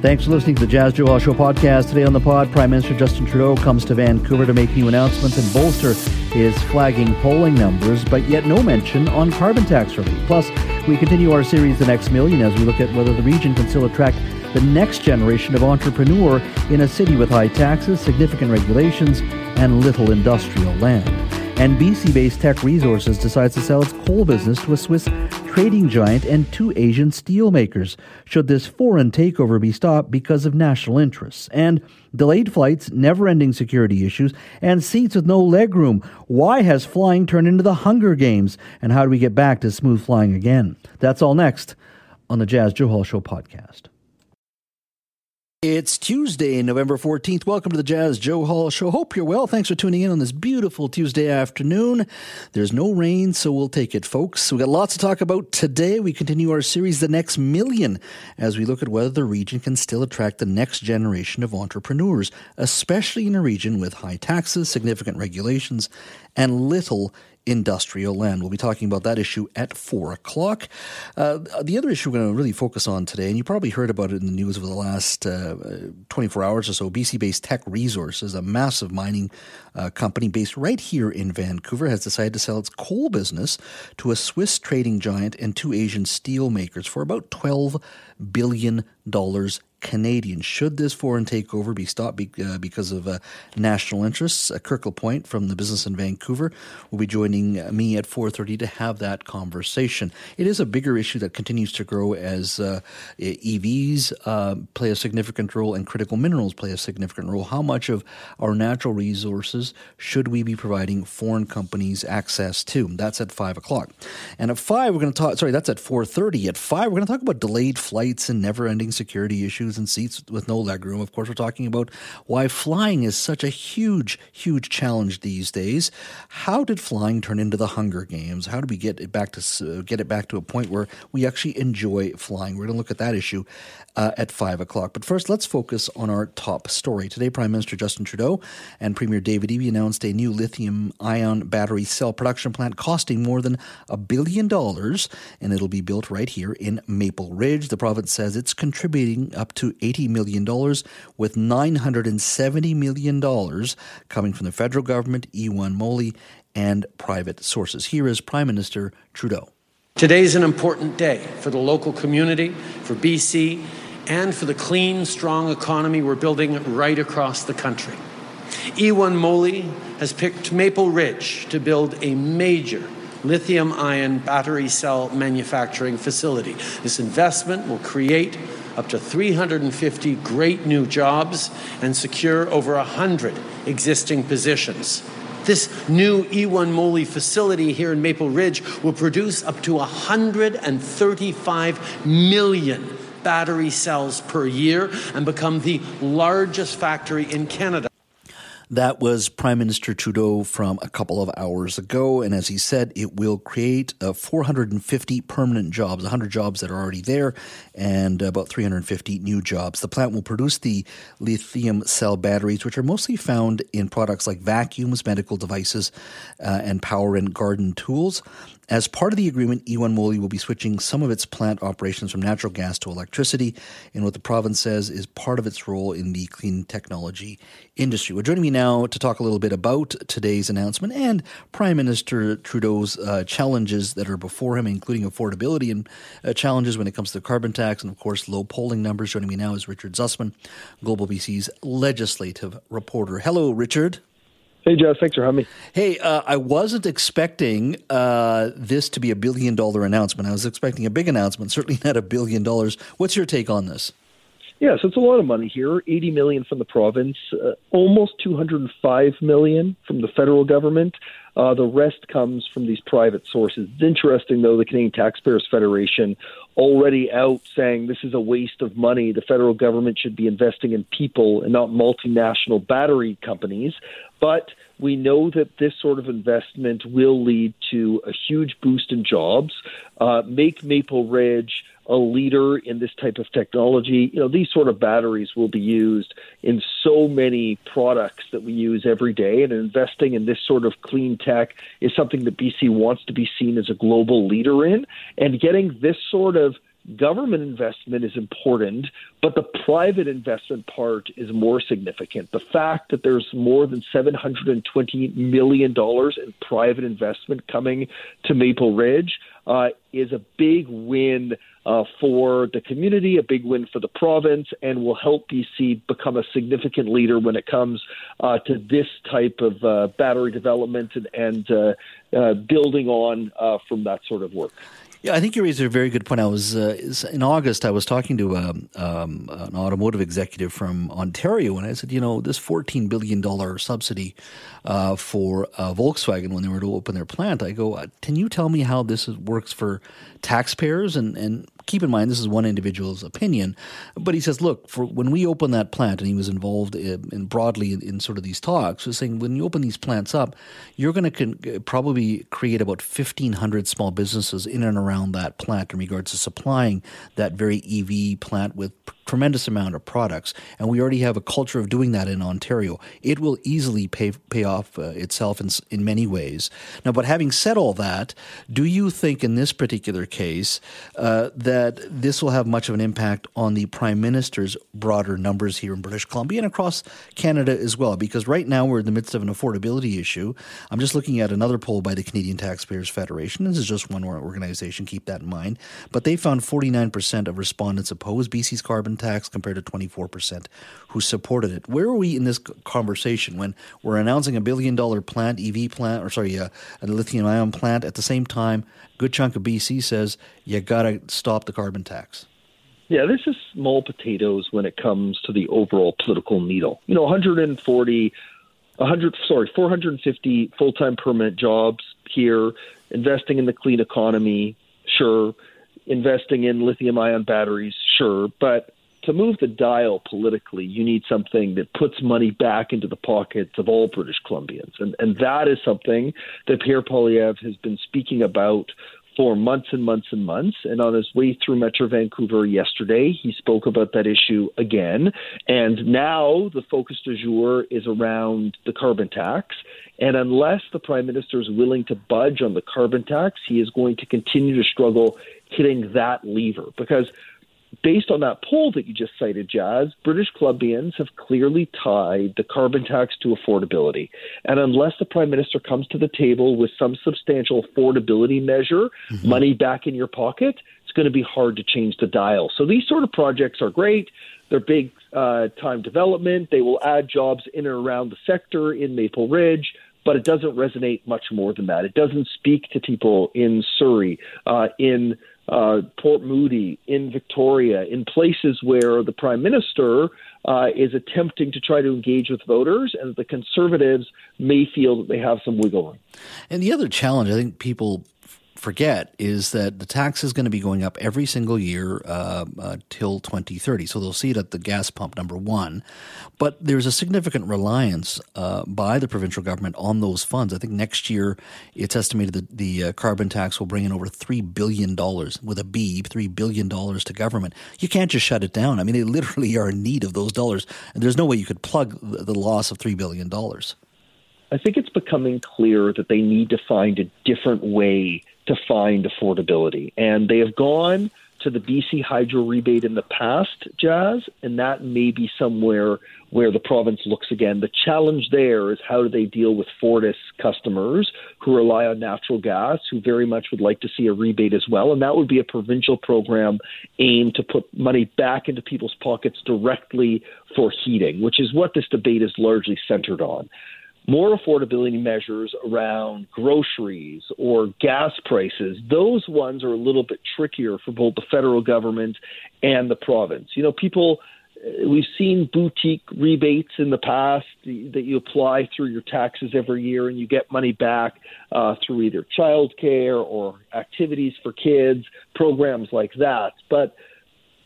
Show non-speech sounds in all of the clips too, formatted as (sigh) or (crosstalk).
Thanks for listening to the Jas Johal Show podcast. Today on the pod, Prime Minister Justin Trudeau comes to Vancouver to make new announcements and bolster his flagging polling numbers, but yet no mention on carbon tax relief. Plus, we continue our series The Next Million as we look at whether the region can still attract the next generation of entrepreneur in a city with high taxes, significant regulations, and little industrial land. And BC based Teck Resources decides to sell its coal business to a Swiss trading giant and two Asian steelmakers. Should this foreign takeover be stopped because of national interests? And delayed flights, never ending security issues, and seats with no legroom. Why has flying turned into the Hunger Games? And how do we get back to smooth flying again? That's all next on the Jas Johal Show podcast. It's Tuesday, November 14th. Welcome to the Jas Johal Show. Hope you're well. Thanks for tuning in on this beautiful Tuesday afternoon. There's no rain, so we'll take it, folks. We've got lots to talk about today. We continue our series, The Next Million, as we look at whether the region can still attract the next generation of entrepreneurs, especially in a region with high taxes, significant regulations, and little industrial land. We'll be talking about that issue at 4 o'clock. Uh, the other issue we're going to really focus on today, and you probably heard about it in the news over the last uh, 24 hours or so, BC based Teck Resources, a massive mining uh, company based right here in Vancouver, has decided to sell its coal business to a Swiss trading giant and two Asian steel makers for about $12 billion Canadian. Should this foreign takeover be stopped be, uh, because of uh, national interests? Uh, Kirk Point from the Business in Vancouver will be joining uh, me at 4.30 to have that conversation. It is a bigger issue that continues to grow as uh, EVs uh, play a significant role and critical minerals play a significant role. How much of our natural resources should we be providing foreign companies access to? That's at 5 o'clock. And at 5, we're going to talk, sorry, that's at 4.30. At 5, we're going to talk about delayed flights and never-ending security issues and seats with no legroom. Of course, we're talking about why flying is such a huge, huge challenge these days. How did flying turn into the Hunger Games? How do we get it back to uh, get it back to a point where we actually enjoy flying? We're going to look at that issue uh, at five o'clock. But first, let's focus on our top story today. Prime Minister Justin Trudeau and Premier David Eby announced a new lithium-ion battery cell production plant costing more than a billion dollars, and it'll be built right here in Maple Ridge. The province says it's contributing up to $80 million, with $970 million coming from the federal government, E1 Moli, and private sources. Here is Prime Minister Trudeau. Today is an important day for the local community, for BC, and for the clean, strong economy we're building right across the country. E1 Moli has picked Maple Ridge to build a major lithium ion battery cell manufacturing facility. This investment will create up to 350 great new jobs and secure over 100 existing positions. This new E1 Moli facility here in Maple Ridge will produce up to 135 million battery cells per year and become the largest factory in Canada. That was Prime Minister Trudeau from a couple of hours ago. And as he said, it will create uh, 450 permanent jobs, 100 jobs that are already there, and about 350 new jobs. The plant will produce the lithium cell batteries, which are mostly found in products like vacuums, medical devices, uh, and power and garden tools. As part of the agreement, E1 Moli will be switching some of its plant operations from natural gas to electricity in what the province says is part of its role in the clean technology industry. Well, joining me now to talk a little bit about today's announcement and Prime Minister Trudeau's uh, challenges that are before him, including affordability and uh, challenges when it comes to the carbon tax and, of course, low polling numbers. Joining me now is Richard Zussman, Global BC's legislative reporter. Hello, Richard. Hey, Jeff. Thanks for having me. Hey, uh, I wasn't expecting uh, this to be a billion dollar announcement. I was expecting a big announcement, certainly not a billion dollars. What's your take on this? Yeah, so it's a lot of money here. Eighty million from the province, uh, almost two hundred and five million from the federal government. Uh, the rest comes from these private sources. It's interesting, though, the Canadian Taxpayers Federation already out saying this is a waste of money. The federal government should be investing in people and not multinational battery companies. But we know that this sort of investment will lead to a huge boost in jobs, uh, make Maple Ridge a leader in this type of technology. You know, these sort of batteries will be used in so many products that we use every day, and investing in this sort of clean tech is something that BC wants to be seen as a global leader in. And getting this sort of government investment is important, but the private investment part is more significant. The fact that there's more than $720 million in private investment coming to Maple Ridge uh, is a big win uh, for the community, a big win for the province, and will help BC become a significant leader when it comes uh, to this type of uh, battery development and, and uh, uh, building on from that sort of work. Yeah, I think you raised a very good point. I was uh, in August. I was talking to um, um, an automotive executive from Ontario, and I said, you know, this fourteen billion dollar subsidy uh, for uh, Volkswagen when they were to open their plant. I go, uh, can you tell me how this works for taxpayers and and keep in mind this is one individual's opinion, but he says, look, for when we open that plant, and he was involved in, in broadly in, in, sort of these talks, was saying when you open these plants up, you're going to con- probably create about fifteen hundred small businesses in and around that plant in regards to supplying that very EV plant with tremendous amount of products, and we already have a culture of doing that in Ontario. It will easily pay pay off uh, itself in in many ways. Now, but having said all that, do you think in this particular case uh, that this will have much of an impact on the Prime Minister's broader numbers here in British Columbia and across Canada as well? Because right now we're in the midst of an affordability issue. I'm just looking at another poll by the Canadian Taxpayers Federation. This is just one organization. Keep that in mind. But they found 49% of respondents oppose BC's carbon tax compared to 24% who supported it. Where are we in this conversation when we're announcing a billion dollar plant, EV plant, or sorry, a, a lithium ion plant? At the same time, a good chunk of BC says you got to stop the carbon tax. Yeah, this is small potatoes when it comes to the overall political needle. You know, 140, 100, sorry, 450 full time permanent jobs here, investing in the clean economy, sure, investing in lithium ion batteries, sure, but to move the dial politically, you need something that puts money back into the pockets of all British Columbians. And, and that is something that Pierre Poilievre has been speaking about for months and months and months. And on his way through Metro Vancouver yesterday, he spoke about that issue again. And now the focus du jour is around the carbon tax. And unless the Prime Minister is willing to budge on the carbon tax, he is going to continue to struggle hitting that lever. Because based on that poll that you just cited, Jas, British Columbians have clearly tied the carbon tax to affordability. And unless the Prime Minister comes to the table with some substantial affordability measure, mm-hmm. money back in your pocket, it's going to be hard to change the dial. So these sort of projects are great. They're big uh, time development. They will add jobs in and around the sector in Maple Ridge but it doesn't resonate much more than that. It doesn't speak to people in Surrey, uh, in uh, Port Moody, in Victoria, in places where the Prime Minister uh, is attempting to try to engage with voters, and the Conservatives may feel that they have some wiggle room. And the other challenge I think people forget is that the tax is going to be going up every single year uh, uh, till 2030. So they'll see it at the gas pump, number one. But there's a significant reliance uh, by the provincial government on those funds. I think next year it's estimated that the uh, carbon tax will bring in over $3 billion with a B, $3 billion to government. You can't just shut it down. I mean, they (laughs) literally are in need of those dollars. And there's no way you could plug the loss of $3 billion. I think it's becoming clear that they need to find a different way to find affordability. And they have gone to the BC Hydro rebate in the past, Jas, and that may be somewhere where the province looks again. The challenge there is how do they deal with Fortis customers who rely on natural gas, who very much would like to see a rebate as well. And that would be a provincial program aimed to put money back into people's pockets directly for heating, which is what this debate is largely centered on more affordability measures around groceries or gas prices, those ones are a little bit trickier for both the federal government and the province. You know, people we've seen boutique rebates in the past that you apply through your taxes every year and you get money back uh, through either childcare or activities for kids, programs like that. But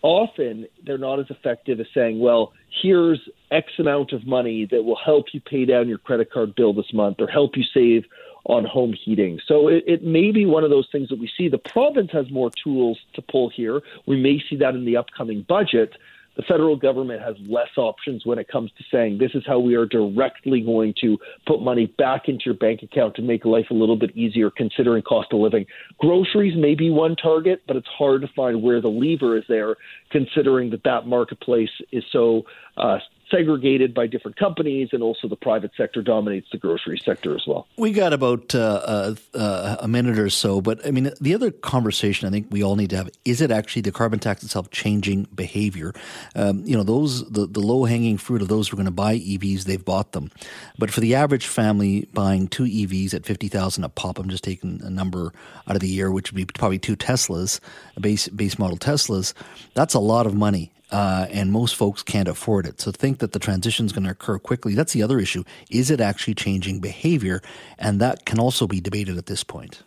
often they're not as effective as saying, well, here's X amount of money that will help you pay down your credit card bill this month or help you save on home heating. So it, it may be one of those things that we see. The province has more tools to pull here. We may see that in the upcoming budget the federal government has less options when it comes to saying this is how we are directly going to put money back into your bank account to make life a little bit easier considering cost of living. Groceries may be one target, but it's hard to find where the lever is there considering that that marketplace is so uh, segregated by different companies, and also the private sector dominates the grocery sector as well. We got about uh, uh, a minute or so, but I mean, the other conversation I think we all need to have is it actually the carbon tax itself changing behavior? Um, you know, those the, the low hanging fruit of those who are going to buy EVs, they've bought them, but for the average family buying two EVs at fifty thousand a pop, I'm just taking a number out of the year, which would be probably two Teslas, base base model Teslas. That's a lot of money uh, and most folks can't afford it. So think that the transition is going to occur quickly. That's the other issue. Is it actually changing behavior? And that can also be debated at this point.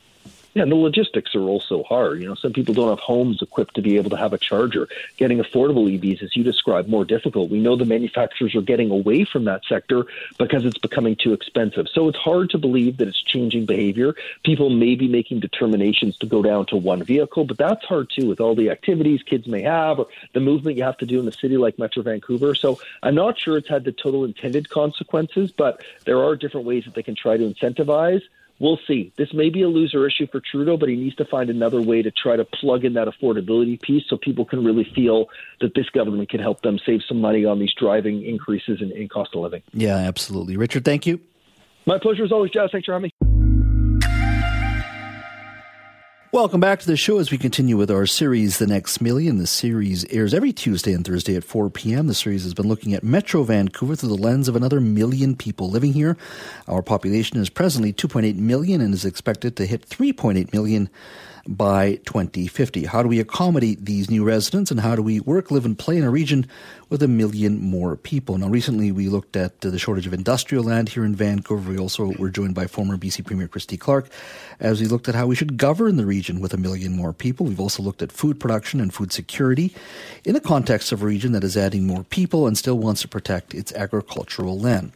Yeah, and the logistics are also hard. You know, some people don't have homes equipped to be able to have a charger. Getting affordable EVs, as you described, more difficult. We know the manufacturers are getting away from that sector because it's becoming too expensive. So it's hard to believe that it's changing behavior. People may be making determinations to go down to one vehicle, but that's hard too with all the activities kids may have or the movement you have to do in a city like Metro Vancouver. So I'm not sure it's had the total intended consequences, but there are different ways that they can try to incentivize we'll see. This may be a loser issue for Trudeau, but he needs to find another way to try to plug in that affordability piece so people can really feel that this government can help them save some money on these driving increases in, in cost of living. Yeah, absolutely. Richard, thank you. My pleasure as always, Jas. Thanks for having me. Welcome back to the show as we continue with our series, The Next Million. The series airs every Tuesday and Thursday at 4 p.m. The series has been looking at Metro Vancouver through the lens of another million people living here. Our population is presently 2.8 million and is expected to hit 3.8 million by 2050. How do we accommodate these new residents and how do we work, live, and play in a region with a million more people? Now, recently we looked at the shortage of industrial land here in Vancouver. We also were joined by former BC Premier Christy Clark as we looked at how we should govern the region with a million more people. We've also looked at food production and food security in the context of a region that is adding more people and still wants to protect its agricultural land.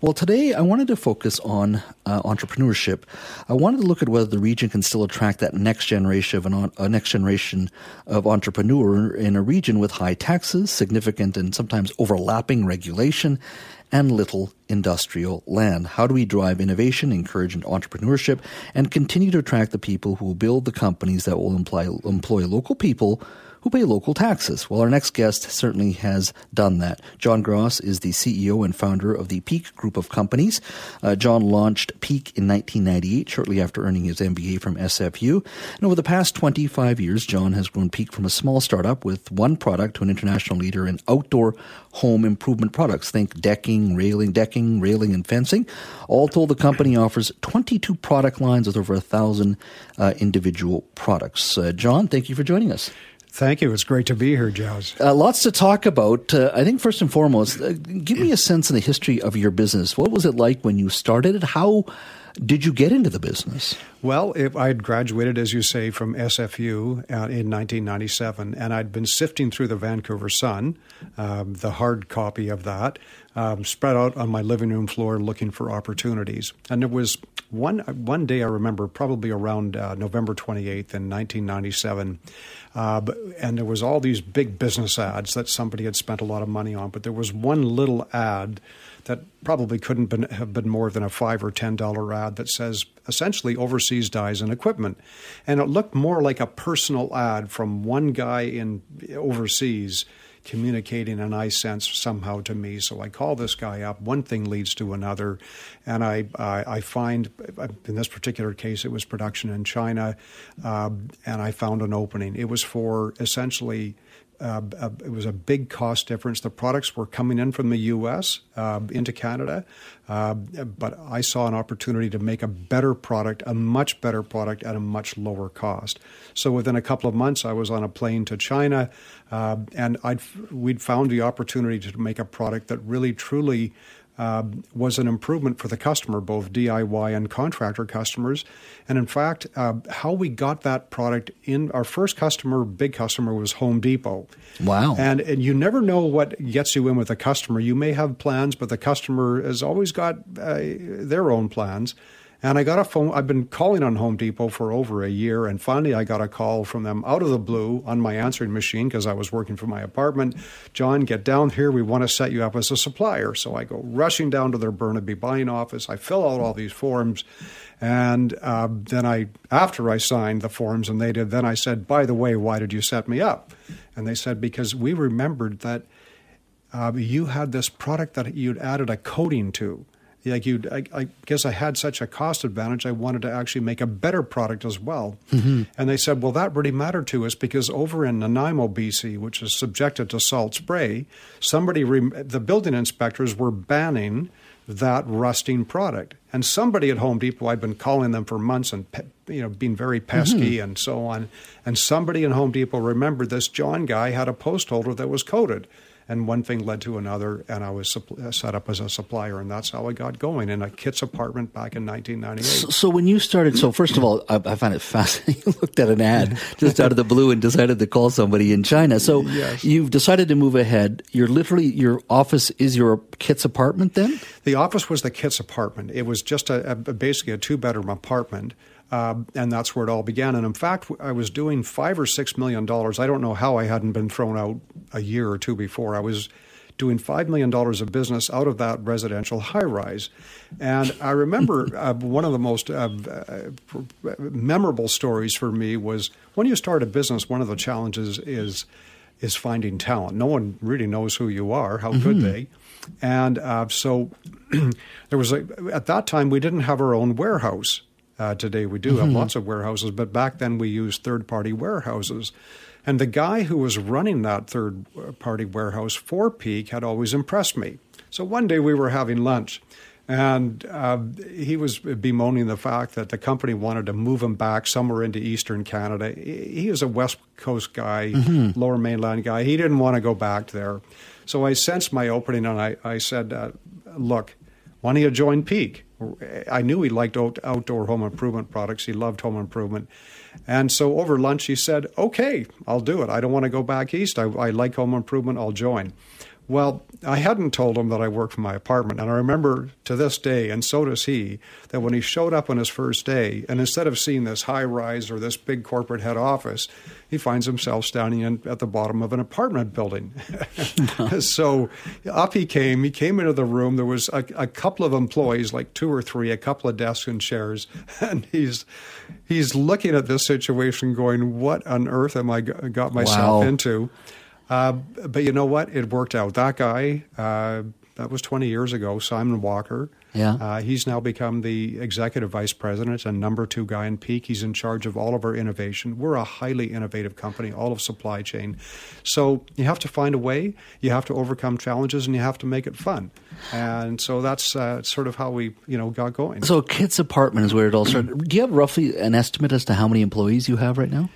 Well, today I wanted to focus on uh, entrepreneurship. I wanted to look at whether the region can still attract that next generation of an, a next generation of entrepreneur in a region with high taxes, significant and sometimes overlapping regulation, and little industrial land. How do we drive innovation, encourage entrepreneurship, and continue to attract the people who will build the companies that will employ, employ local people who pay local taxes. Well, our next guest certainly has done that. John Gross is the CEO and founder of the Peak Group of Companies. Uh, John launched Peak in 1998, shortly after earning his MBA from SFU. And over the past 25 years, John has grown Peak from a small startup with one product to an international leader in outdoor home improvement products. Think decking, railing, decking, railing, and fencing. All told, the company offers 22 product lines with over a thousand uh, individual products. Uh, John, thank you for joining us. Thank you. It's great to be here, Jas. Uh, lots to talk about. Uh, I think first and foremost, uh, give me a sense of the history of your business. What was it like when you started it? How did you get into the business? Well, I had graduated, as you say, from SFU uh, in 1997, and I'd been sifting through the Vancouver Sun, um, the hard copy of that, um, spread out on my living room floor looking for opportunities. And there was one one day I remember, probably around uh, November 28th in 1997. Uh, and there was all these big business ads that somebody had spent a lot of money on, but there was one little ad that probably couldn't been, have been more than a five or ten dollar ad that says essentially overseas dies and equipment, and it looked more like a personal ad from one guy in overseas communicating an I sense somehow to me. So I call this guy up. One thing leads to another, and I I, I find in this particular case it was production in China, uh, and I found an opening. It was for essentially uh, uh, it was a big cost difference. The products were coming in from the U.S. Uh, into Canada, uh, but I saw an opportunity to make a better product, a much better product at a much lower cost. So within a couple of months, I was on a plane to China, uh, and I'd, we'd found the opportunity to make a product that really truly uh, was an improvement for the customer, both DIY and contractor customers. And in fact, uh, how we got that product in our first customer, big customer, was Home Depot. Wow. And, and you never know what gets you in with a customer. You may have plans, but the customer has always got uh, their own plans. And I got a phone. I've been calling on Home Depot for over a year, and finally I got a call from them out of the blue on my answering machine because I was working from my apartment. John, get down here. We want to set you up as a supplier. So I go rushing down to their Burnaby buying office. I fill out all these forms, and uh, then I, after I signed the forms, and they did, then I said, "By the way, why did you set me up?" And they said, "Because we remembered that." Uh, you had this product that you'd added a coating to like you I, I, guess i had such a cost advantage i wanted to actually make a better product as well mm-hmm. and they said well that really mattered to us because over in nanaimo bc which is subjected to salt spray somebody the building inspectors were banning that rusting product and somebody at home depot i'd been calling them for months and you know being very pesky mm-hmm. and so on and somebody in home depot remembered this john guy had a post holder that was coated and one thing led to another, and I was uh, set up as a supplier, and that's how I got going in a Kit's apartment back in 1998. So, so when you started, so first of all, I, I find it fascinating. (laughs) you looked at an ad just out of the blue and decided to call somebody in China. So yes. you've decided to move ahead. You're literally your office is your Kit's apartment then. The office was the Kit's apartment. It was just a, a basically a two bedroom apartment. Uh, and that's where it all began. And in fact, I was doing five or six million dollars. I don't know how I hadn't been thrown out a year or two before. I was doing $5 million of business out of that residential high rise. And I remember (laughs) uh, one of the most uh, uh, memorable stories for me was when you start a business, one of the challenges is, is finding talent. No one really knows who you are. How mm-hmm. could they? And uh, so (clears throat) there was a, at that time, we didn't have our own warehouse. Uh, today we do mm-hmm. have lots of warehouses, but back then we used third party warehouses. And the guy who was running that third party warehouse for Peak had always impressed me. So one day we were having lunch, and uh, he was bemoaning the fact that the company wanted to move him back somewhere into eastern Canada. He is a West Coast guy, mm-hmm. lower mainland guy. He didn't want to go back there. So I sensed my opening and I, I said, uh, Look, why don't you join Peak? I knew he liked outdoor home improvement products. He loved home improvement. And so over lunch, he said, Okay, I'll do it. I don't want to go back east. I, I like home improvement. I'll join. Well, I hadn't told him that I worked from my apartment. And I remember to this day, and so does he, that when he showed up on his first day, and instead of seeing this high rise or this big corporate head office, he finds himself standing in, at the bottom of an apartment building. (laughs) so up he came. He came into the room. There was a, a couple of employees, like two or three, a couple of desks and chairs. (laughs) And he's he's looking at this situation going, What on earth am I got myself wow. into? Uh, but you know what? It worked out. That guy, uh, that was 20 years ago, Simon Walker. Yeah. Uh, he's now become the executive vice president and number two guy in Peak. He's in charge of all of our innovation. We're a highly innovative company, all of supply chain. So you have to find a way, you have to overcome challenges, and you have to make it fun. And so that's uh, sort of how we, you know, got going. So Kit's apartment is where it all started. Do you have roughly an estimate as to how many employees you have right now?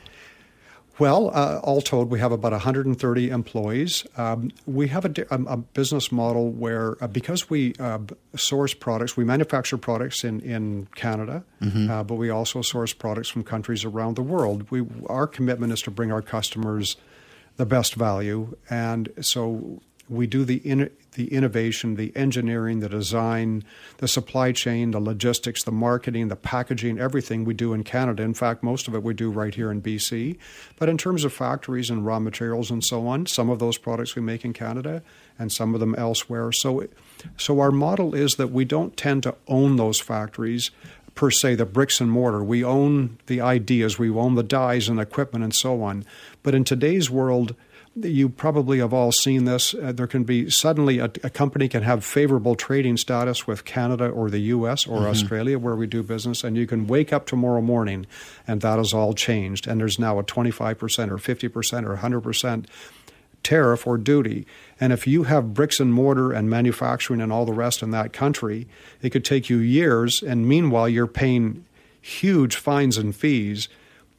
Well, uh, all told, we have about 130 employees. Um, we have a, a, business model where, uh, because we uh, source products, we manufacture products in, in Canada, mm-hmm. Uh, but we also source products from countries around the world. We, our commitment is to bring our customers the best value. And so we do the in, the innovation, the engineering, the design, the supply chain, the logistics, the marketing, the packaging, everything we do in Canada. In fact, most of it we do right here in BC. But in terms of factories and raw materials and so on, some of those products we make in Canada and some of them elsewhere. So, so our model is that we don't tend to own those factories per se the bricks and mortar. We own the ideas, we own the dies and equipment and so on. But in today's world, you probably have all seen this. Uh, there can be suddenly a, a, company can have favorable trading status with Canada or the U.S. or mm-hmm. Australia, where we do business, and you can wake up tomorrow morning and that has all changed. And there's now a 25% or 50% or 100% tariff or duty. And if you have bricks and mortar and manufacturing and all the rest in that country, it could take you years. And meanwhile, you're paying huge fines and fees,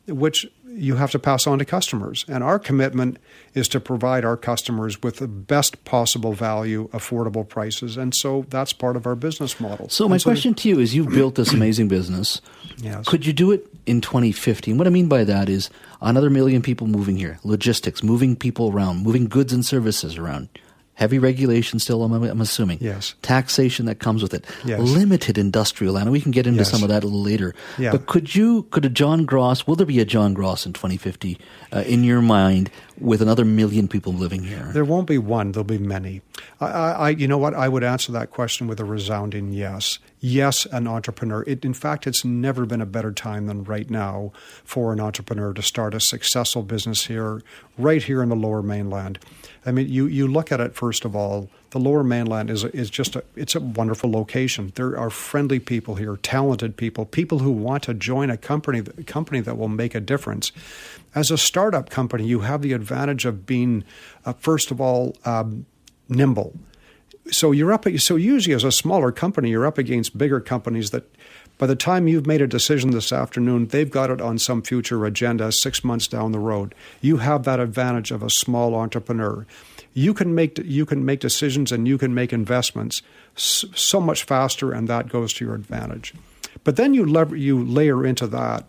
which you have to pass on to customers. And our commitment is to provide our customers with the best possible value, affordable prices. And so that's part of our business model. So, my so question to you is you've built this amazing business. Yes. Could you do it in 2050? And what I mean by that is another million people moving here, logistics, moving people around, moving goods and services around heavy regulation still, I'm, I'm, assuming. Yes. Taxation that comes with it. Yes. Limited industrial land. We can get into yes. some of that a little later. Yeah. But could you, could a John Gross, will there be a John Gross in 2050 uh, in your mind with another million people living here? There won't be one, there'll be many. I, I, you know what? I would answer that question with a resounding yes. Yes, an entrepreneur. It, in fact, it's never been a better time than right now for an entrepreneur to start a successful business here, right here in the lower mainland. I mean, you, you look at it first of all. The Lower Mainland is is just a it's a wonderful location. There are friendly people here, talented people, people who want to join a company a company that will make a difference. As a startup company, you have the advantage of being, uh, first of all, um, nimble. So you're up. So usually, as a smaller company, you're up against bigger companies that by the time you've made a decision this afternoon, they've got it on some future agenda six months down the road. You have that advantage of a small entrepreneur. You can make you can make decisions and you can make investments so much faster, and that goes to your advantage. But then you lever, you layer into that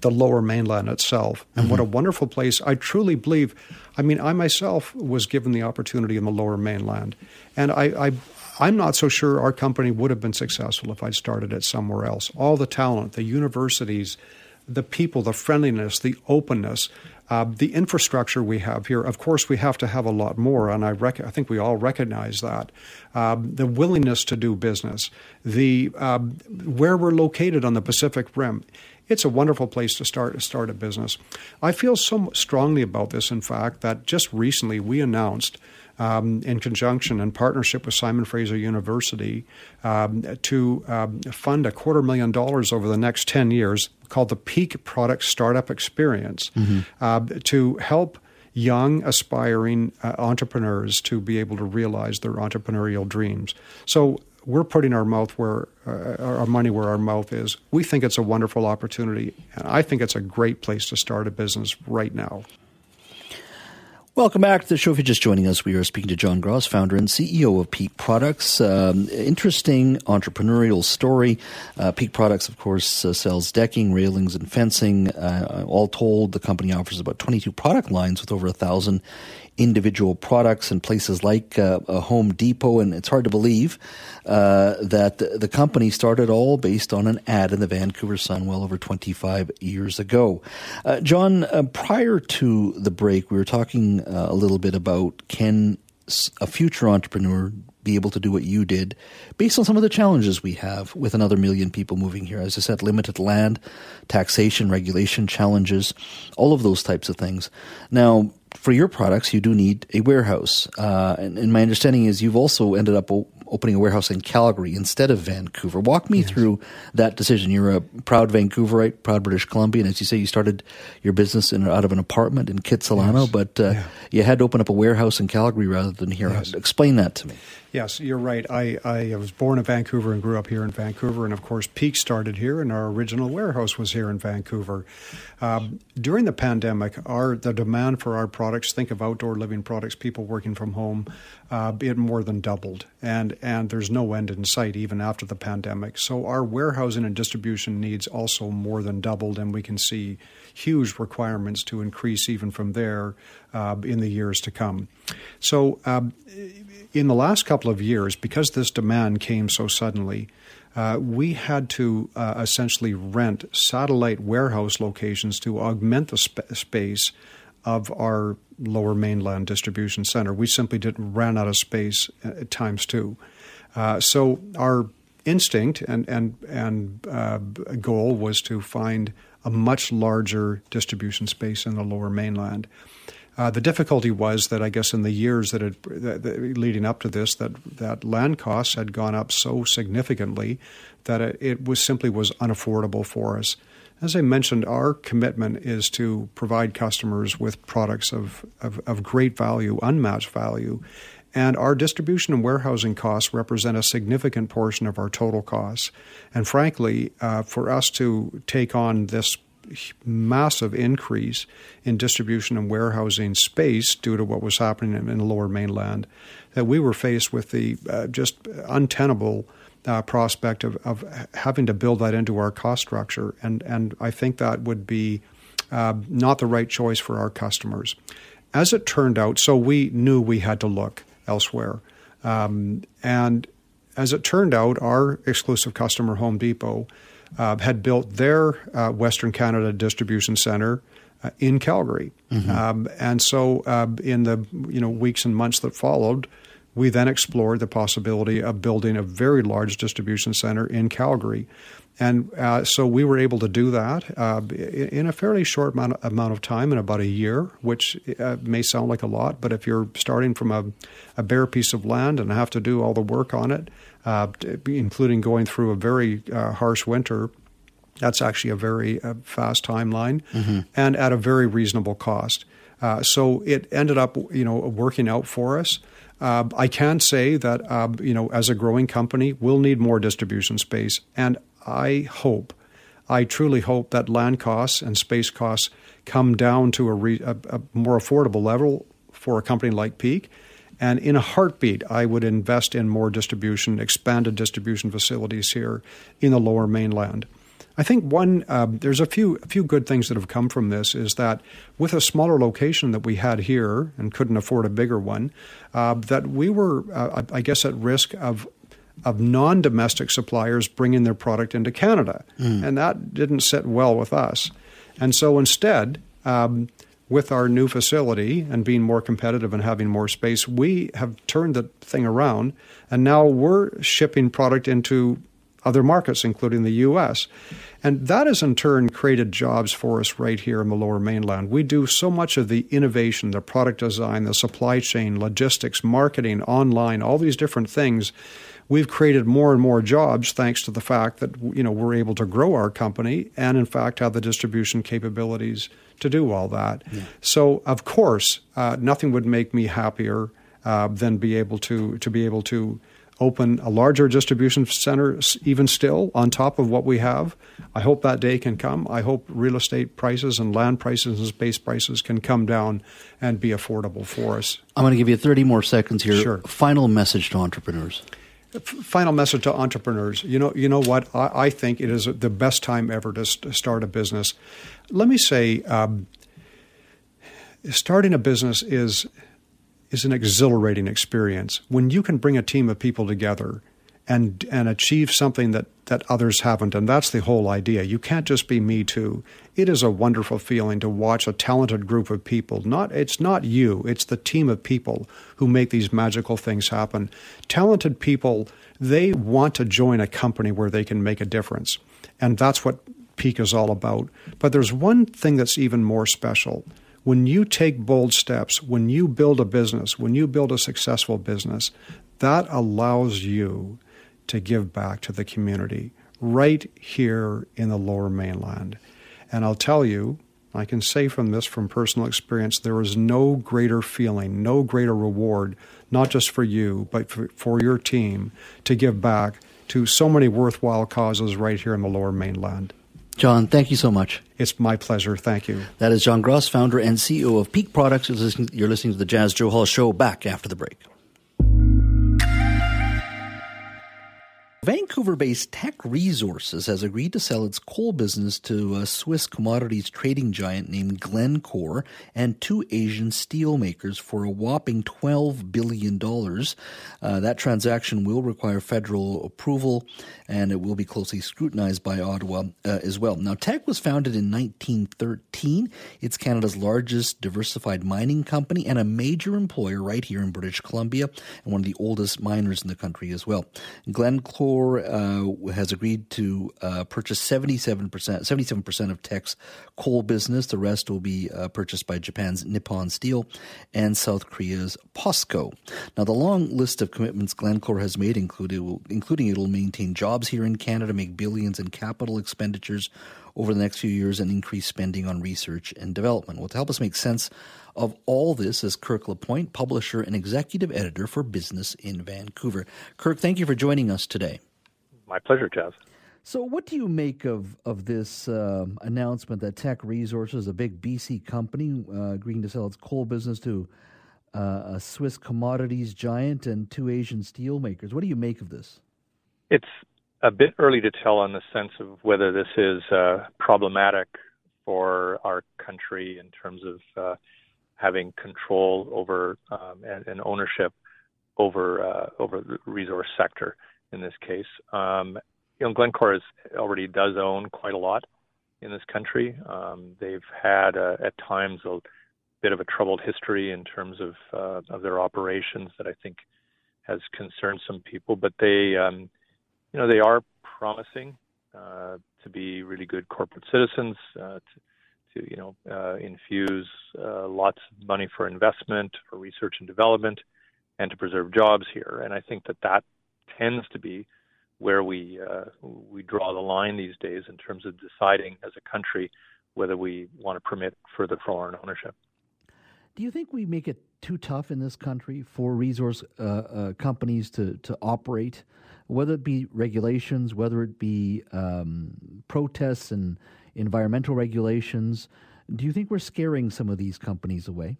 the lower mainland itself, and mm-hmm. what a wonderful place! I truly believe. I mean, I myself was given the opportunity in the lower mainland, and I, I I'm not so sure our company would have been successful if I'd started it somewhere else. All the talent, the universities, the people, the friendliness, the openness, uh, the infrastructure we have here. Of course, we have to have a lot more, and I, rec- I think we all recognize that. Um, the willingness to do business, the um, where we're located on the Pacific Rim. It's a wonderful place to start to start a business. I feel so strongly about this, in fact, that just recently we announced um, in conjunction and partnership with Simon Fraser University um, to um, fund a quarter million dollars over the next 10 years called the Peak Product Startup Experience mm-hmm. uh, to help young, aspiring uh, entrepreneurs to be able to realize their entrepreneurial dreams. So we're putting our mouth where uh, our money where our mouth is. We think it's a wonderful opportunity, and I think it's a great place to start a business right now. Welcome back to the show. If you're just joining us, we are speaking to John Gross, founder and CEO of Peak Products. Um, interesting entrepreneurial story. Uh, Peak Products, of course, uh, sells decking, railings, and fencing. Uh, all told, the company offers about 22 product lines with over a thousand individual products in places like uh, a Home Depot, and it's hard to believe uh, that the company started all based on an ad in the Vancouver Sun well over 25 years ago. Uh, John, uh, prior to the break, we were talking uh, a little bit about can a future entrepreneur be able to do what you did based on some of the challenges we have with another million people moving here. As I said, limited land, taxation, regulation challenges, all of those types of things. Now, for your products, you do need a warehouse. Uh, and, and, my understanding is you've also ended up o- opening a warehouse in Calgary instead of Vancouver. Walk me yes. through that decision. You're a proud Vancouverite, proud British Columbian. As you say, you started your business in, out of an apartment in Kitsilano, yes. but uh, yeah. you had to open up a warehouse in Calgary rather than here. Yes. Explain that to me. Yes, you're right. I, I was born in Vancouver and grew up here in Vancouver. And of course, Peak started here, and our original warehouse was here in Vancouver. Um, during the pandemic, our the demand for our products, think of outdoor living products, people working from home, uh, it more than doubled. And, and there's no end in sight even after the pandemic. So our warehousing and distribution needs also more than doubled, and we can see huge requirements to increase even from there uh, in the years to come. So, um, in the last couple of years, because this demand came so suddenly, uh, we had to uh, essentially rent satellite warehouse locations to augment the sp- space of our lower mainland distribution center. We simply didn't run out of space at times two. Uh, so our instinct and and and uh, goal was to find a much larger distribution space in the lower mainland. Uh, the difficulty was that I guess in the years that, had, that, that, leading up to this, that that land costs had gone up so significantly that it, it was simply was unaffordable for us As I mentioned, our commitment is to provide customers with products of, of, of great value, unmatched value. And our distribution and warehousing costs represent a significant portion of our total costs. And frankly, uh, for us to take on this massive increase in distribution and warehousing space due to what was happening in, in the lower mainland, that we were faced with the uh, just untenable uh, prospect of, of having to build that into our cost structure. And, and I think that would be uh, not the right choice for our customers. As it turned out, so we knew we had to look elsewhere. Um, and as it turned out, our exclusive customer, Home Depot, uh, had built their uh, Western Canada distribution center uh, in Calgary. Mm-hmm. Um, and so, uh, in the you know weeks and months that followed, we then explored the possibility of building a very large distribution center in Calgary. And uh, so we were able to do that uh, in a fairly short amount, amount, of time, in about a year, which uh, may sound like a lot, but if you're starting from a, a, bare piece of land and have to do all the work on it, uh, including going through a very uh, harsh winter, that's actually a very uh, fast timeline mm-hmm. and at a very reasonable cost. so it ended up, you know, working out for us. Uh, I can say that uh, you know as a growing company, we'll need more distribution space, and I hope, I truly hope that land costs and space costs come down to a, re, a, a more affordable level for a company like Peak. And in a heartbeat, I would invest in more distribution, expanded distribution facilities here in the lower mainland. I think one um, there's a few a few good things that have come from this is that with a smaller location that we had here and couldn't afford a bigger one, uh, that we were uh, I guess at risk of of non-domestic suppliers bringing their product into Canada, mm. and that didn't sit well with us. And so instead. Um, with our new facility and being more competitive and having more space, we have turned the thing around, and now we're shipping product into other markets, including the U.S. And that has in turn created jobs for us right here in the lower mainland. We do so much of the innovation, the product design, the supply chain, logistics, marketing, online, all these different things. We've created more and more jobs thanks to the fact that you know we're able to grow our company and in fact have the distribution capabilities to do all that. Yeah. So of course, uh, nothing would make me happier uh, than be able to to be able to open a larger distribution center even still on top of what we have. I hope that day can come. I hope real estate prices and land prices and space prices can come down and be affordable for us. I'm going to give you 30 more seconds here. Sure. Final message to entrepreneurs. Final message to entrepreneurs. You know, you know what? I, I think it is the best time ever to st- start a business. Let me say, um, starting a business is is an exhilarating experience. When you can bring a team of people together and and achieve something that that others haven't and that's the whole idea. You can't just be me too. It is a wonderful feeling to watch a talented group of people. Not it's not you it's the team of people who make these magical things happen. Talented people they want to join a company where they can make a difference and that's what peak is all about. But there's one thing that's even more special when you take bold steps, when you build a business, when you build a successful business, that allows you to give back to the community right here in the lower mainland. And I'll tell you, I can say from this from personal experience, there is no greater feeling, no greater reward, not just for you, but for, for your team to give back to so many worthwhile causes right here in the lower mainland. John, thank you so much. It's my pleasure. Thank you. That is John Gross, founder and CEO of Peak Products. You're listening to the Jas Johal Show back after the break. Vancouver based Teck Resources has agreed to sell its coal business to a Swiss commodities trading giant named Glencore and two Asian steelmakers for a whopping $12 billion. Uh, that transaction will require federal approval and it will be closely scrutinized by Ottawa uh, as well. Now, Teck was founded in 1913. It's Canada's largest diversified mining company and a major employer right here in British Columbia and one of the oldest miners in the country as well. Glencore uh, has agreed to uh, purchase 77%, 77% of Teck's coal business. The rest will be uh, purchased by Japan's Nippon Steel and South Korea's POSCO. Now, the long list of commitments Glencore has made, including, including it will maintain jobs here in Canada, make billions in capital expenditures over the next few years and increase spending on research and development. Well, to help us make sense of all this is Kirk Lapointe, publisher and executive editor for Business in Vancouver. Kirk, thank you for joining us today. My pleasure, Jas. So, what do you make of of this uh, announcement that Teck Resources, a big BC company, uh, agreeing to sell its coal business to uh, a Swiss commodities giant and two Asian steelmakers? What do you make of this? It's a bit early to tell on the sense of whether this is uh, problematic for our country in terms of uh, having control over um, and, and, ownership over uh, over the resource sector in this case. Um, you know, Glencore is, already does own quite a lot in this country. Um, they've had uh, at times a bit of a troubled history in terms of uh, of their operations that I think has concerned some people, but they um, you know they are promising uh, to be really good corporate citizens. Uh, to, to, you know uh, infuse uh, lots of money for investment, for research and development, and to preserve jobs here. And I think that that tends to be where we uh, we draw the line these days in terms of deciding as a country whether we want to permit further foreign ownership. Do you think we make it too tough in this country for resource uh, uh, companies to, to operate, whether it be regulations, whether it be um, protests and environmental regulations? Do you think we're scaring some of these companies away?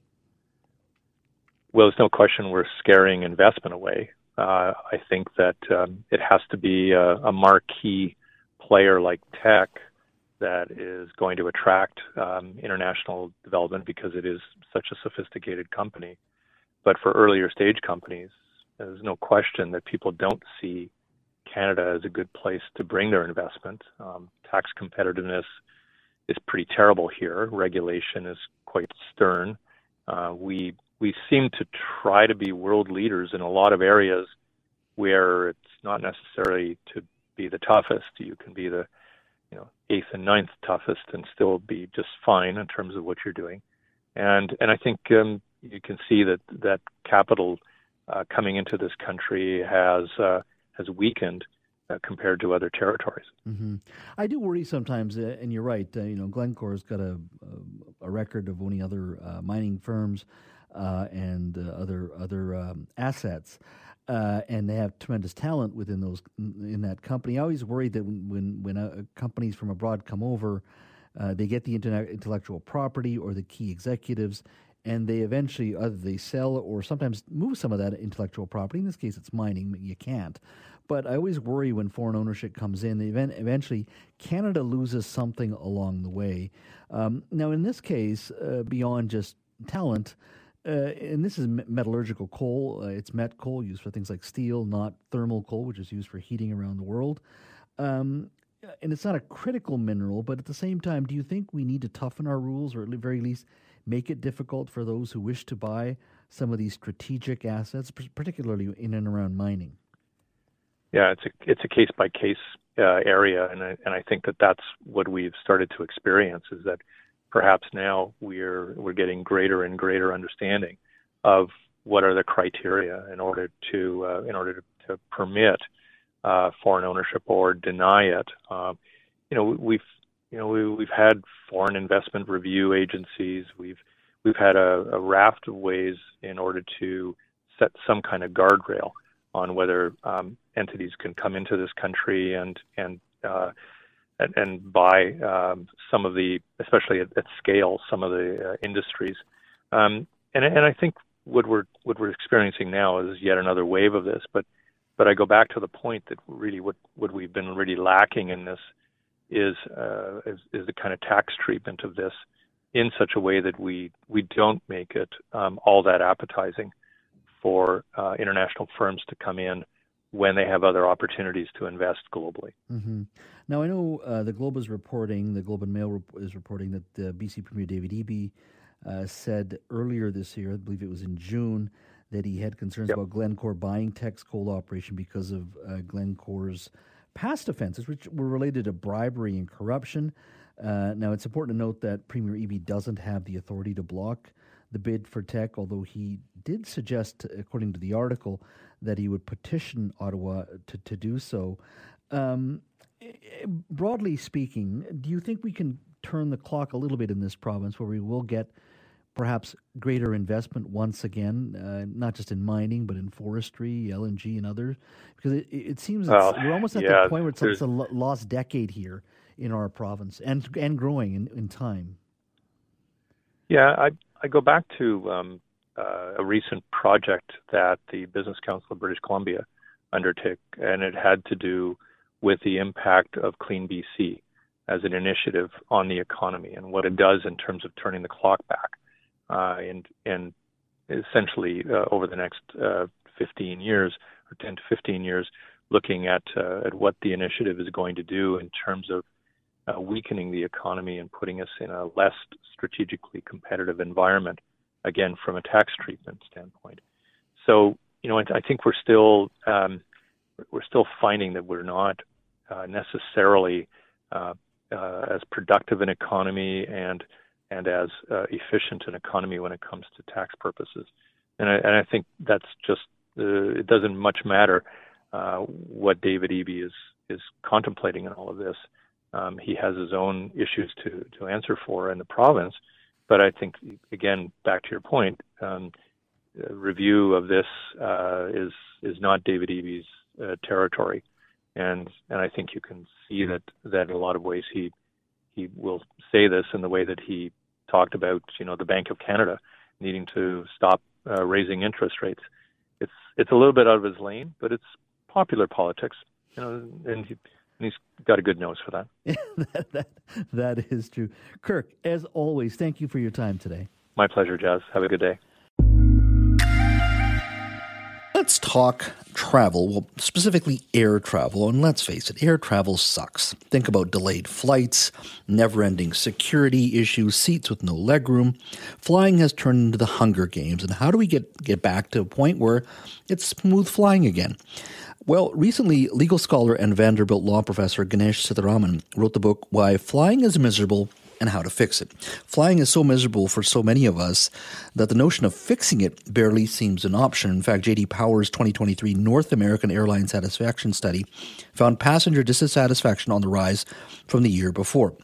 Well, there's no question we're scaring investment away. Uh, I think that um, it has to be a, a, marquee player like Teck that is going to attract um, international development because it is such a sophisticated company. But for earlier stage companies, there's no question that people don't see Canada as a good place to bring their investment. Um, tax competitiveness is pretty terrible here. Regulation is quite stern. Uh, we we seem to try to be world leaders in a lot of areas where it's not necessarily to be the toughest. You can be the you know eighth and ninth toughest and still be just fine in terms of what you're doing. And and I think um, you can see that that capital uh, coming into this country has uh, has weakened uh, compared to other territories. Mm-hmm. I do worry sometimes, uh, and you're right. Uh, you know, Glencore's got a, a record of owning other uh, mining firms uh, and uh, other other um, assets. And they have tremendous talent within those in that company. I always worry that when when companies from abroad come over, they get the intellectual property or the key executives, and they eventually either they sell or sometimes move some of that intellectual property. In this case, it's mining. You can't. But I always worry when foreign ownership comes in. Event, eventually, Canada loses something along the way. Um, now, in this case, uh, beyond just talent, uh, and this is metallurgical coal. Uh, it's met coal used for things like steel, not thermal coal, which is used for heating around the world. Um, and it's not a critical mineral, but at the same time, do you think we need to toughen our rules, or at the very least, make it difficult for those who wish to buy some of these strategic assets, particularly in and around mining? Yeah, it's a it's a case by case area, and I, and I think that that's what we've started to experience is that perhaps now we're we're getting greater and greater understanding of what are the criteria in order to uh, in order to, to permit uh, foreign ownership or deny it. Um, you know, we've you know we, we've had foreign investment review agencies. We've we've had a, a raft of ways in order to set some kind of guardrail on whether um, entities can come into this country and and uh, and, and buy um, some of the, especially at, at scale, some of the uh, industries. Um, and, and I think what we're what we're experiencing now is yet another wave of this. But but I go back to the point that really what what we've been really lacking in this is uh, is, is the kind of tax treatment of this in such a way that we we don't make it um, all that appetizing for uh, international firms to come in when they have other opportunities to invest globally. Mm-hmm. Now, I know uh, the Globe is reporting, the Globe and Mail is reporting that the BC Premier David Eby uh, said earlier this year, I believe it was in June, that he had concerns yep. about Glencore buying Teck's coal operation because of uh, Glencore's past offenses, which were related to bribery and corruption. Uh, now, it's important to note that Premier Eby doesn't have the authority to block the bid for Teck, although he did suggest, according to the article, that he would petition Ottawa to, to do so. Um, broadly speaking, do you think we can turn the clock a little bit in this province where we will get perhaps greater investment once again, uh, not just in mining, but in forestry, LNG, and others? Because it, it seems well, we're almost at yeah, the point where it's, it's a lost decade here in our province and and growing in, in time. Yeah, I I go back to um, uh, a recent project that the Business Council of British Columbia undertook, and it had to do with the impact of Clean BC as an initiative on the economy and what it does in terms of turning the clock back uh, and and essentially uh, over the next uh, 15 years or 10 to 15 years, looking at uh, at what the initiative is going to do in terms of uh, weakening the economy and putting us in a less strategically competitive environment, again from a tax treatment standpoint. So you know I, I think we're still um, we're still finding that we're not uh, necessarily uh, uh, as productive an economy and and as uh, efficient an economy when it comes to tax purposes. And I, and I think that's just uh, it doesn't much matter what David Eby is is contemplating in all of this. Um, he has his own issues to to answer for in the province, but I think again back to your point, um, review of this uh, is is not David Eby's uh, territory, and and I think you can see that that in a lot of ways he he will say this in the way that he talked about you know the Bank of Canada needing to stop uh, raising interest rates. It's it's a little bit out of his lane, but it's popular politics, you know, and, he, and he's got a good nose for that. (laughs) that, that. That is true. Kirk, as always, thank you for your time today. My pleasure, Jas. Have a good day. Let's talk travel, well, specifically air travel. And let's face it, air travel sucks. Think about delayed flights, never ending security issues, seats with no legroom. Flying has turned into the Hunger Games. And how do we get, get back to a point where it's smooth flying again? Well, recently, legal scholar and Vanderbilt law professor Ganesh Sitharaman wrote the book Why Flying is Miserable and how to fix it. Flying is so miserable for so many of us that the notion of fixing it barely seems an option. In fact, JD Power's 2023 North American Airline Satisfaction Study found passenger dissatisfaction on the rise from the year before.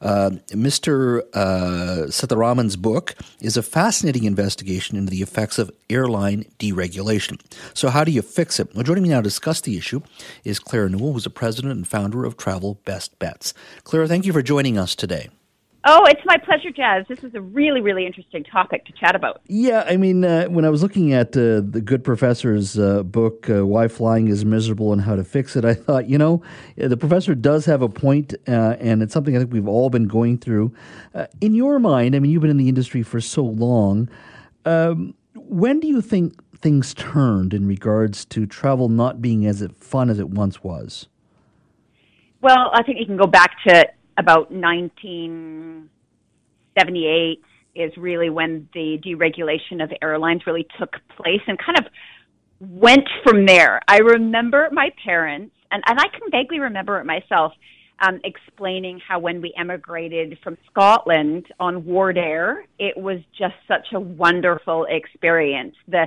Uh, Mr. Uh, Sitharaman's book is a fascinating investigation into the effects of airline deregulation. So, how do you fix it? Well, joining me now to discuss the issue is Claire Newell, who's the president and founder of Travel Best Bets. Claire, thank you for joining us today. Oh, it's my pleasure, Jas. This is a really, really interesting topic to chat about. Yeah, I mean, uh, when I was looking at uh, the Good Professor's uh, book, uh, Why Flying is Miserable and How to Fix It, I thought, you know, the professor does have a point, uh, and it's something I think we've all been going through. Uh, in your mind, I mean, you've been in the industry for so long. Um, when do you think things turned in regards to travel not being as fun as it once was? Well, I think you can go back to about 1978 is really when the deregulation of airlines really took place and kind of went from there. I remember my parents, and, and I can vaguely remember it myself, um, explaining how when we emigrated from Scotland on Wardair, it was just such a wonderful experience. The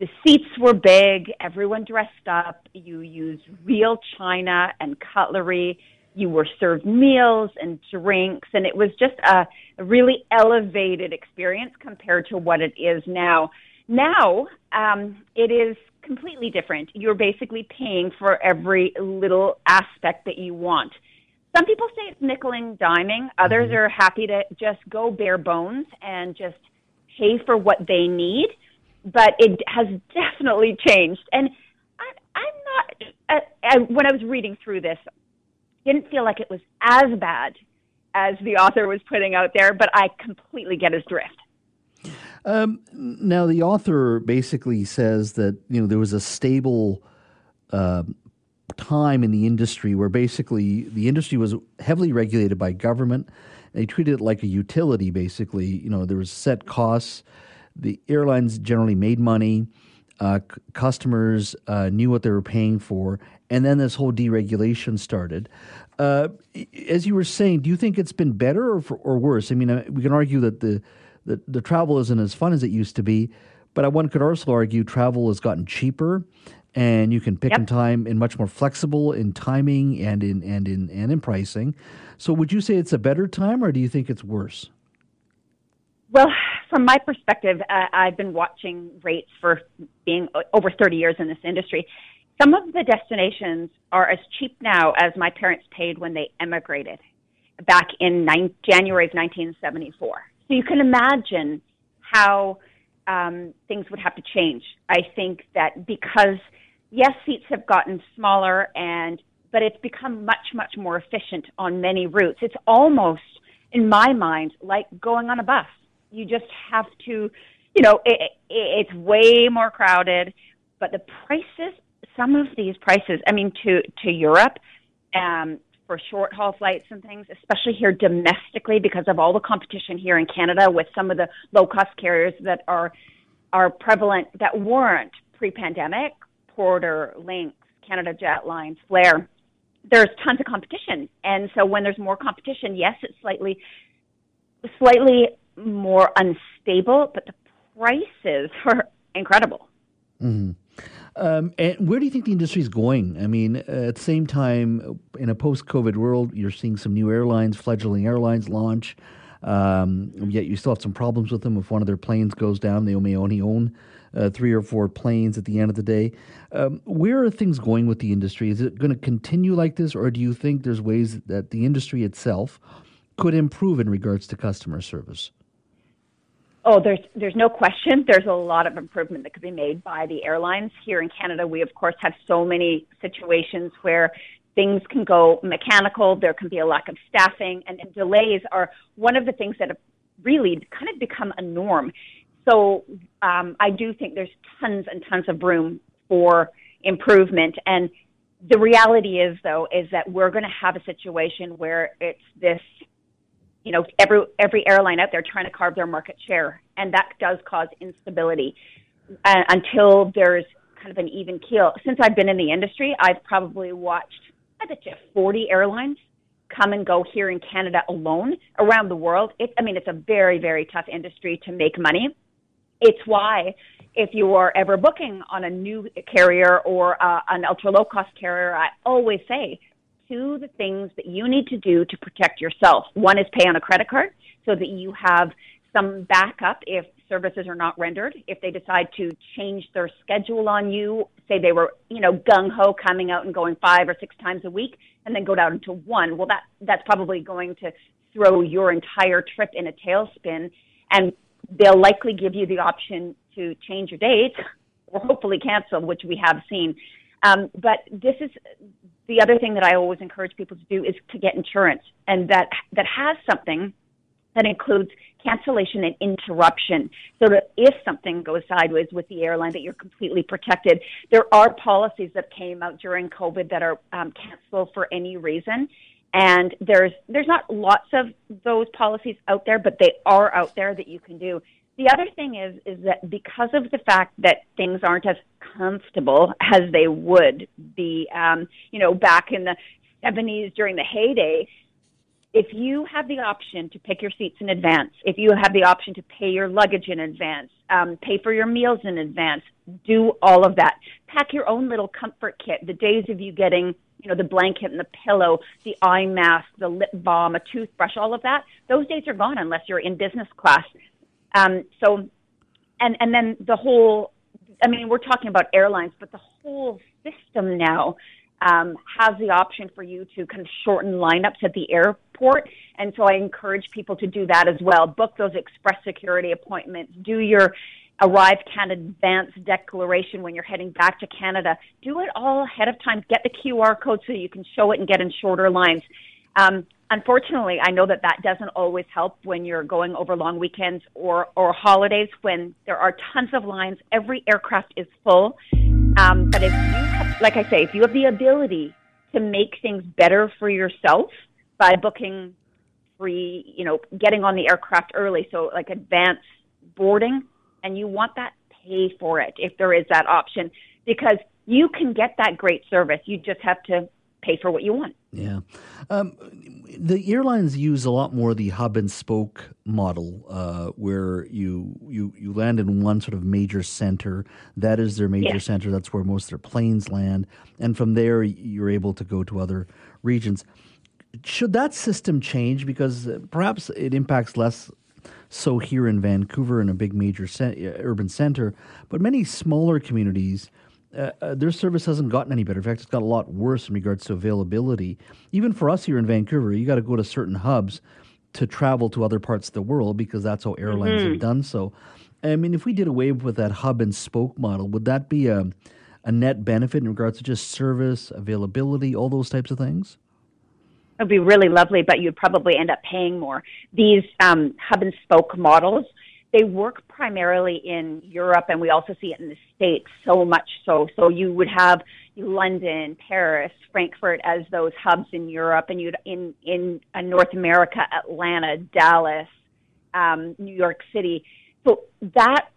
the seats were big, everyone dressed up, you used real china and cutlery you were served meals and drinks, and it was just a, really elevated experience compared to what it is now. Now, um, it is completely different. You're basically paying for every little aspect that you want. Some people say it's nickel and diming. Others mm-hmm. are happy to just go bare bones and just pay for what they need. But it has definitely changed. And I, I'm not, uh, uh, when I was reading through this, didn't feel like it was as bad as the author was putting out there, but I completely get his drift. Um, now, the author basically says that you know there was a stable uh, time in the industry where basically the industry was heavily regulated by government. They treated it like a utility. Basically, you know there was set costs. The airlines generally made money. Uh, c- customers uh, knew what they were paying for, and then this whole deregulation started. Uh, as you were saying, do you think it's been better or, or worse? I mean, uh, we can argue that the, the, the travel isn't as fun as it used to be, but one could also argue travel has gotten cheaper. and you can pick Yep. in time and much more flexible in timing and in and in and in pricing. So would you say it's a better time or do you think it's worse? Well, from my perspective, uh, I've been watching rates for being over 30 years in this industry. Some of the destinations are as cheap now as my parents paid when they emigrated back in nine, January of 1974. So you can imagine how um, things would have to change. I think that because yes, seats have gotten smaller and but it's become much much more efficient on many routes. It's almost in my mind like going on a bus. You just have to, you know, it, it, it's way more crowded, but the prices, some of these prices, I mean, to to Europe, um, for short haul flights and things, especially here domestically, because of all the competition here in Canada with some of the low cost carriers that are are prevalent that weren't pre pandemic, Porter, Lynx, Canada Jetlines, Flair. There's tons of competition, and so when there's more competition, yes, it's slightly slightly more unstable, but the prices (laughs) are incredible. Um, and where do you think the industry is going? I mean, uh, at the same time, in a post-COVID world, you're seeing some new airlines, fledgling airlines launch. Um, yet you still have some problems with them. If one of their planes goes down, they may only own uh, three or four planes at the end of the day. Um, where are things going with the industry? Is it going to continue like this, or do you think there's ways that the industry itself could improve in regards to customer service? Oh, there's there's no question. There's a lot of improvement that could be made by the airlines here in Canada. We of course have so many situations where things can go mechanical. There can be a lack of staffing, and, and delays are one of the things that have really kind of become a norm. So um, I do think there's tons and tons of room for improvement. And the reality is, though, is that we're going to have a situation where it's this you know every every airline out there trying to carve their market share, and that does cause instability uh, until there's kind of an even keel. Since I've been in the industry, I've probably watched I bet you 40 airlines come and go here in Canada alone. Around the world, it, I mean, it's a very very tough industry to make money. It's why if you are ever booking on a new carrier or uh, an ultra low cost carrier, I always say two the things that you need to do to protect yourself. One is pay on a credit card so that you have some backup if services are not rendered. If they decide to change their schedule on you, say they were, you know, gung ho coming out and going five or six times a week and then go down to one. Well, that that's probably going to throw your entire trip in a tailspin and they'll likely give you the option to change your date or hopefully cancel, which we have seen. Um, but this is the other thing that I always encourage people to do is to get insurance, and that that has something that includes cancellation and interruption, so that if something goes sideways with the airline, that you're completely protected. There are policies that came out during COVID that are um, cancelable for any reason, and there's there's not lots of those policies out there, but they are out there that you can do. The other thing is is that because of the fact that things aren't as comfortable as they would be, um, you know, back in the 70s during the heyday, if you have the option to pick your seats in advance, if you have the option to pay your luggage in advance, um, pay for your meals in advance, do all of that. Pack your own little comfort kit. The days of you getting, you know, the blanket and the pillow, the eye mask, the lip balm, a toothbrush, all of that, those days are gone unless you're in business class. Um, so, and and then the whole, I mean, we're talking about airlines, but the whole system now um, has the option for you to kind of shorten lineups at the airport. And so I encourage people to do that as well. Book those express security appointments. Do your Arrive Canada advance declaration when you're heading back to Canada. Do it all ahead of time. Get the QR code so you can show it and get in shorter lines. Um, unfortunately, I know that that doesn't always help when you're going over long weekends or, or holidays when there are tons of lines. Every aircraft is full. Um, but if you have, like I say, if you have the ability to make things better for yourself by booking free, you know, getting on the aircraft early, so like advance boarding, and you want that, pay for it if there is that option because you can get that great service. You just have to pay for what you want. Yeah. Um, the airlines use a lot more the hub and spoke model, uh, where you, you you land in one sort of major center. That is their major yeah. center. That's where most of their planes land, and from there you're able to go to other regions. Should that system change because uh, perhaps it impacts less so here in Vancouver in a big major ce- urban center, but many smaller communities uh, uh, their service hasn't gotten any better. In fact, it's got a lot worse in regards to availability. Even for us here in Vancouver, you got to go to certain hubs to travel to other parts of the world because that's how airlines mm-hmm. have done so. I mean, if we did away with that hub and spoke model, would that be a, a net benefit in regards to just service, availability, all those types of things? It would be really lovely, but you'd probably end up paying more. These um, hub and spoke models they work primarily in Europe, and we also see it in the States so much so. So you would have London, Paris, Frankfurt as those hubs in Europe, and you'd in in uh, North America, Atlanta, Dallas, um, New York City. So that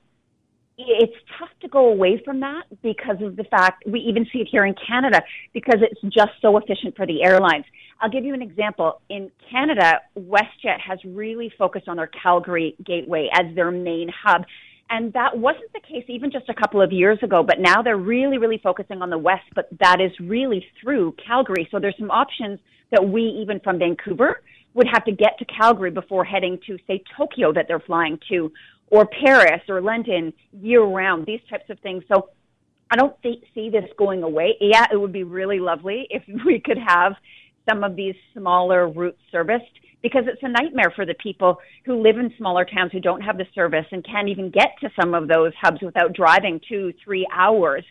it's tough to go away from that because of the fact we even see it here in Canada because it's just so efficient for the airlines. I'll give you an example. In Canada, WestJet has really focused on their Calgary gateway as their main hub. And that wasn't the case even just a couple of years ago, but now they're really, really focusing on the West, but that is really through Calgary. So there's some options that we, even from Vancouver, would have to get to Calgary before heading to, say, Tokyo that they're flying to, or Paris or London year round, these types of things. So I don't th- see this going away. Yeah, it would be really lovely if (laughs) we could have some of these smaller routes serviced because it's a nightmare for the people who live in smaller towns who don't have the service and can't even get to some of those hubs without driving two, three hours.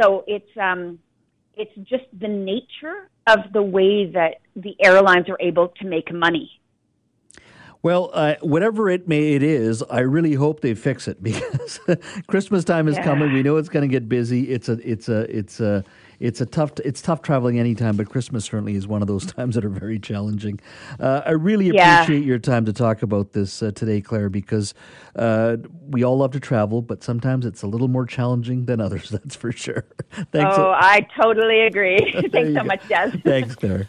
So it's um, it's just the nature of the way that the airlines are able to make money. Well, uh, whatever it may it is, I really hope they fix it (laughs) because Christmas time is yeah. coming. We know it's going to get busy. It's a it's a it's a it's a tough it's tough traveling anytime, but Christmas certainly is one of those (laughs) times that are very challenging. Uh, I really yeah. appreciate your time to talk about this uh, today, Claire, because uh, we all love to travel, but sometimes it's a little more challenging than others. (laughs) That's for sure. (laughs) Thanks. Oh, I totally agree. Thanks so go. much, Des. Thanks, Claire.